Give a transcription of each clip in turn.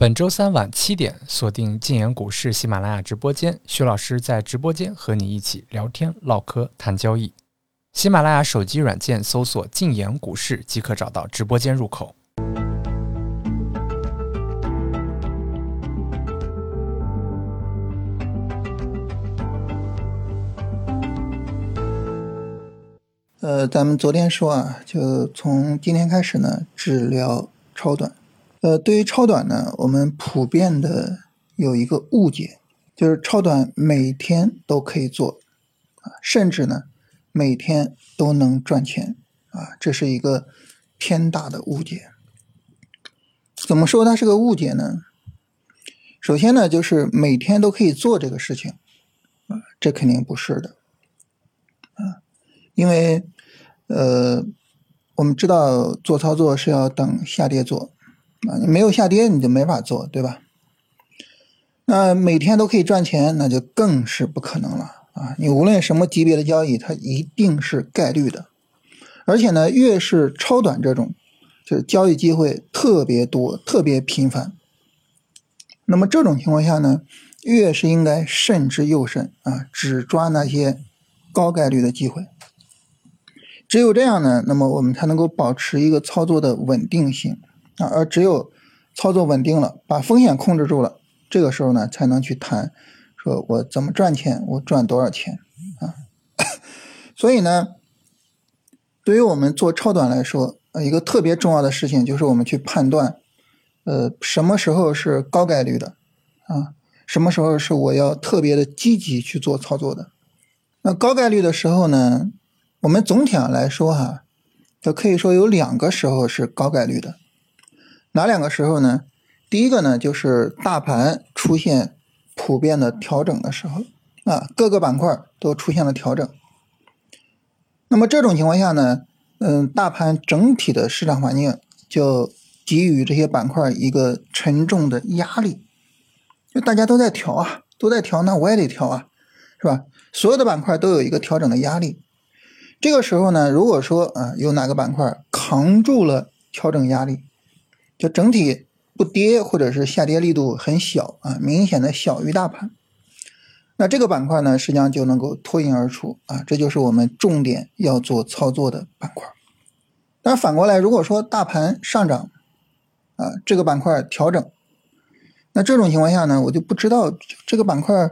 本周三晚七点，锁定静言股市喜马拉雅直播间，徐老师在直播间和你一起聊天唠嗑谈交易。喜马拉雅手机软件搜索“静言股市”即可找到直播间入口。呃，咱们昨天说啊，就从今天开始呢，只聊超短。呃，对于超短呢，我们普遍的有一个误解，就是超短每天都可以做啊，甚至呢每天都能赚钱啊，这是一个天大的误解。怎么说它是个误解呢？首先呢，就是每天都可以做这个事情啊，这肯定不是的啊，因为呃，我们知道做操作是要等下跌做。啊，你没有下跌，你就没法做，对吧？那每天都可以赚钱，那就更是不可能了啊！你无论什么级别的交易，它一定是概率的，而且呢，越是超短这种，就是交易机会特别多、特别频繁。那么这种情况下呢，越是应该慎之又慎啊，只抓那些高概率的机会。只有这样呢，那么我们才能够保持一个操作的稳定性。啊，而只有操作稳定了，把风险控制住了，这个时候呢，才能去谈，说我怎么赚钱，我赚多少钱啊？所以呢，对于我们做超短来说，呃，一个特别重要的事情就是我们去判断，呃，什么时候是高概率的啊？什么时候是我要特别的积极去做操作的？那高概率的时候呢，我们总体上来说哈，就可以说有两个时候是高概率的。哪两个时候呢？第一个呢，就是大盘出现普遍的调整的时候啊，各个板块都出现了调整。那么这种情况下呢，嗯，大盘整体的市场环境就给予这些板块一个沉重的压力，就大家都在调啊，都在调，那我也得调啊，是吧？所有的板块都有一个调整的压力。这个时候呢，如果说啊，有哪个板块扛住了调整压力，就整体不跌，或者是下跌力度很小啊，明显的小于大盘，那这个板块呢，实际上就能够脱颖而出啊，这就是我们重点要做操作的板块。但反过来，如果说大盘上涨啊，这个板块调整，那这种情况下呢，我就不知道这个板块，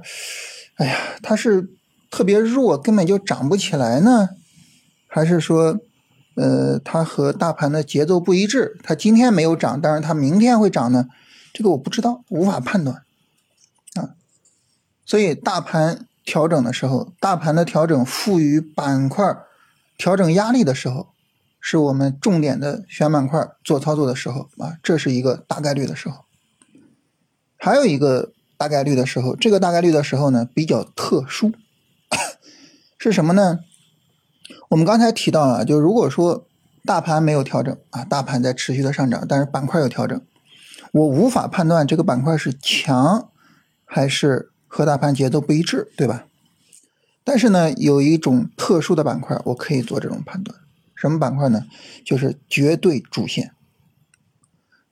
哎呀，它是特别弱，根本就涨不起来呢，还是说？呃，它和大盘的节奏不一致，它今天没有涨，但是它明天会涨呢？这个我不知道，无法判断啊。所以大盘调整的时候，大盘的调整赋予板块调整压力的时候，是我们重点的选板块做操作的时候啊，这是一个大概率的时候。还有一个大概率的时候，这个大概率的时候呢比较特殊，是什么呢？我们刚才提到啊，就如果说大盘没有调整啊，大盘在持续的上涨，但是板块有调整，我无法判断这个板块是强还是和大盘节奏不一致，对吧？但是呢，有一种特殊的板块，我可以做这种判断。什么板块呢？就是绝对主线。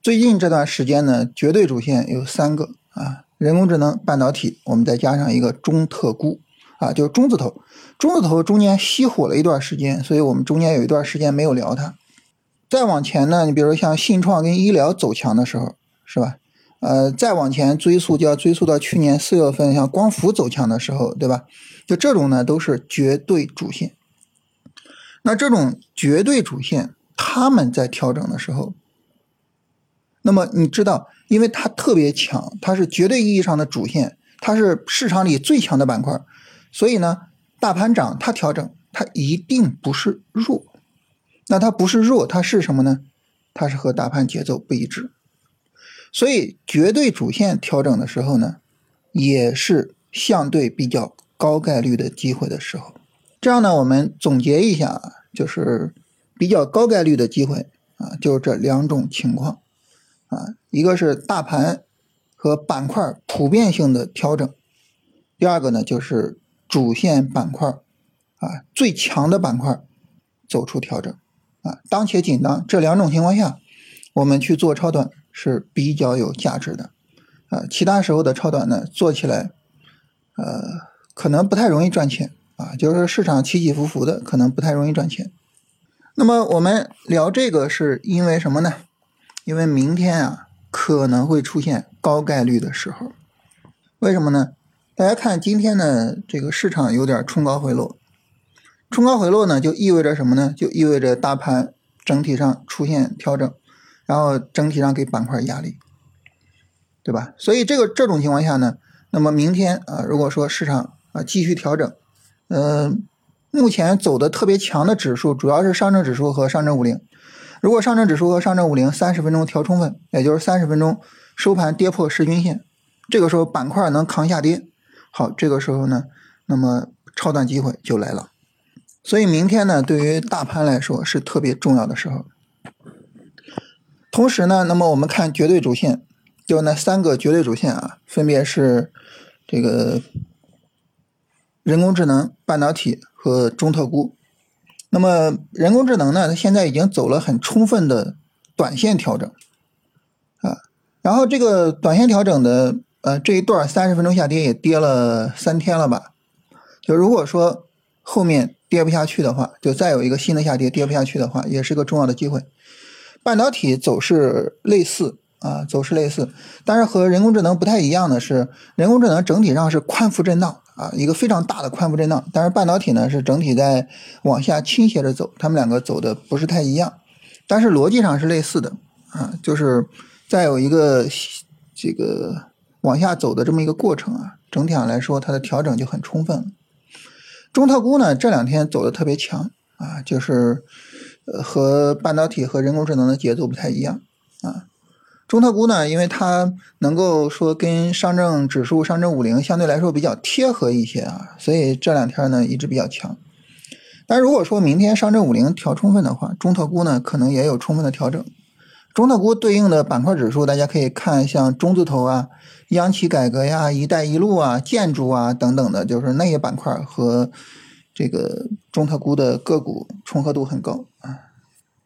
最近这段时间呢，绝对主线有三个啊，人工智能、半导体，我们再加上一个中特估。啊，就是中字头，中字头中间熄火了一段时间，所以我们中间有一段时间没有聊它。再往前呢，你比如像信创跟医疗走强的时候，是吧？呃，再往前追溯就要追溯到去年四月份，像光伏走强的时候，对吧？就这种呢都是绝对主线。那这种绝对主线，他们在调整的时候，那么你知道，因为它特别强，它是绝对意义上的主线，它是市场里最强的板块。所以呢，大盘涨它调整，它一定不是弱。那它不是弱，它是什么呢？它是和大盘节奏不一致。所以绝对主线调整的时候呢，也是相对比较高概率的机会的时候。这样呢，我们总结一下，就是比较高概率的机会啊，就这两种情况啊，一个是大盘和板块普遍性的调整，第二个呢就是。主线板块啊，最强的板块走出调整啊，当前紧张这两种情况下，我们去做超短是比较有价值的，啊，其他时候的超短呢，做起来，呃，可能不太容易赚钱啊，就是市场起起伏伏的，可能不太容易赚钱。那么我们聊这个是因为什么呢？因为明天啊可能会出现高概率的时候，为什么呢？大家看今天呢这个市场有点冲高回落，冲高回落呢就意味着什么呢？就意味着大盘整体上出现调整，然后整体上给板块压力，对吧？所以这个这种情况下呢，那么明天啊如果说市场啊继续调整，嗯。目前走的特别强的指数主要是上证指数和上证五零。如果上证指数和上证五零三十分钟调充分，也就是三十分钟收盘跌破十均线，这个时候板块能扛下跌，好，这个时候呢，那么超短机会就来了。所以明天呢，对于大盘来说是特别重要的时候。同时呢，那么我们看绝对主线，就那三个绝对主线啊，分别是这个人工智能、半导体。和中特估，那么人工智能呢？它现在已经走了很充分的短线调整啊，然后这个短线调整的呃这一段三十分钟下跌也跌了三天了吧？就如果说后面跌不下去的话，就再有一个新的下跌跌不下去的话，也是个重要的机会。半导体走势类似啊，走势类似，但是和人工智能不太一样的是，人工智能整体上是宽幅震荡。啊，一个非常大的宽幅震荡，但是半导体呢是整体在往下倾斜着走，它们两个走的不是太一样，但是逻辑上是类似的啊，就是再有一个这个往下走的这么一个过程啊，整体上来说它的调整就很充分了。中特估呢这两天走的特别强啊，就是呃和半导体和人工智能的节奏不太一样啊。中特估呢，因为它能够说跟上证指数、上证五零相对来说比较贴合一些啊，所以这两天呢一直比较强。但如果说明天上证五零调充分的话，中特估呢可能也有充分的调整。中特估对应的板块指数，大家可以看像中字头啊、央企改革呀、一带一路啊、建筑啊等等的，就是那些板块和这个中特估的个股重合度很高啊。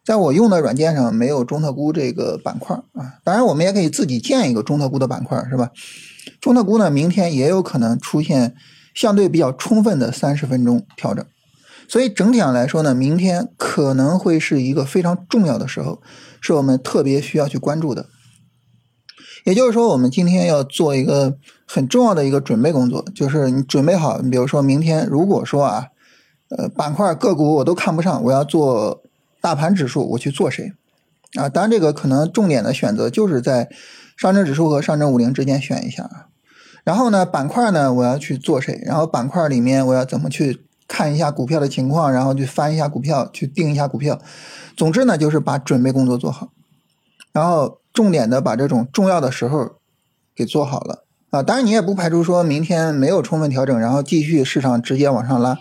在我用的软件上没有中特估这个板块啊，当然我们也可以自己建一个中特估的板块，是吧？中特估呢，明天也有可能出现相对比较充分的三十分钟调整，所以整体上来说呢，明天可能会是一个非常重要的时候，是我们特别需要去关注的。也就是说，我们今天要做一个很重要的一个准备工作，就是你准备好，你比如说明天如果说啊，呃，板块个股我都看不上，我要做。大盘指数我去做谁啊？当然，这个可能重点的选择就是在上证指数和上证五零之间选一下啊。然后呢，板块呢我要去做谁？然后板块里面我要怎么去看一下股票的情况？然后去翻一下股票，去定一下股票。总之呢，就是把准备工作做好，然后重点的把这种重要的时候给做好了啊。当然，你也不排除说明天没有充分调整，然后继续市场直接往上拉，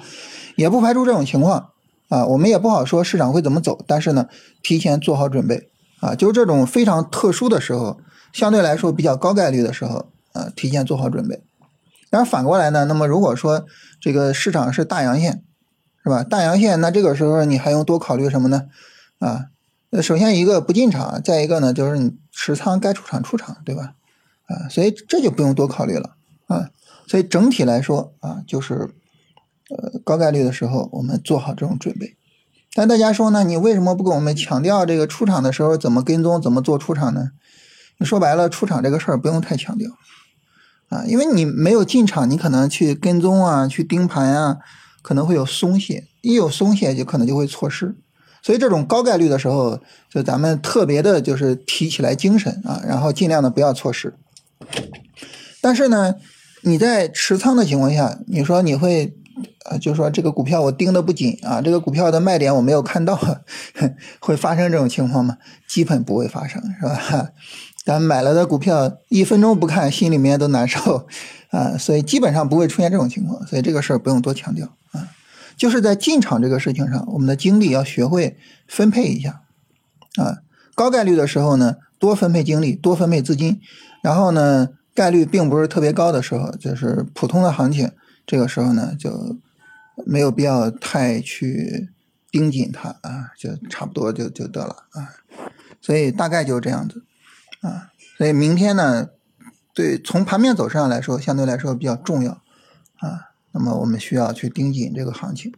也不排除这种情况。啊，我们也不好说市场会怎么走，但是呢，提前做好准备啊，就是这种非常特殊的时候，相对来说比较高概率的时候，啊，提前做好准备。然后反过来呢，那么如果说这个市场是大阳线，是吧？大阳线，那这个时候你还用多考虑什么呢？啊，首先一个不进场，再一个呢就是你持仓该出场出场，对吧？啊，所以这就不用多考虑了啊。所以整体来说啊，就是。呃，高概率的时候，我们做好这种准备。但大家说呢，你为什么不跟我们强调这个出场的时候怎么跟踪，怎么做出场呢？你说白了，出场这个事儿不用太强调啊，因为你没有进场，你可能去跟踪啊，去盯盘啊，可能会有松懈，一有松懈就可能就会错失。所以这种高概率的时候，就咱们特别的就是提起来精神啊，然后尽量的不要错失。但是呢，你在持仓的情况下，你说你会。啊，就说这个股票我盯得不紧啊，这个股票的卖点我没有看到，会发生这种情况吗？基本不会发生，是吧？咱买了的股票一分钟不看，心里面都难受啊，所以基本上不会出现这种情况，所以这个事儿不用多强调啊。就是在进场这个事情上，我们的精力要学会分配一下啊。高概率的时候呢，多分配精力，多分配资金，然后呢，概率并不是特别高的时候，就是普通的行情。这个时候呢，就没有必要太去盯紧它啊，就差不多就就得了啊。所以大概就是这样子啊，所以明天呢，对从盘面走势上来说，相对来说比较重要啊。那么我们需要去盯紧这个行情。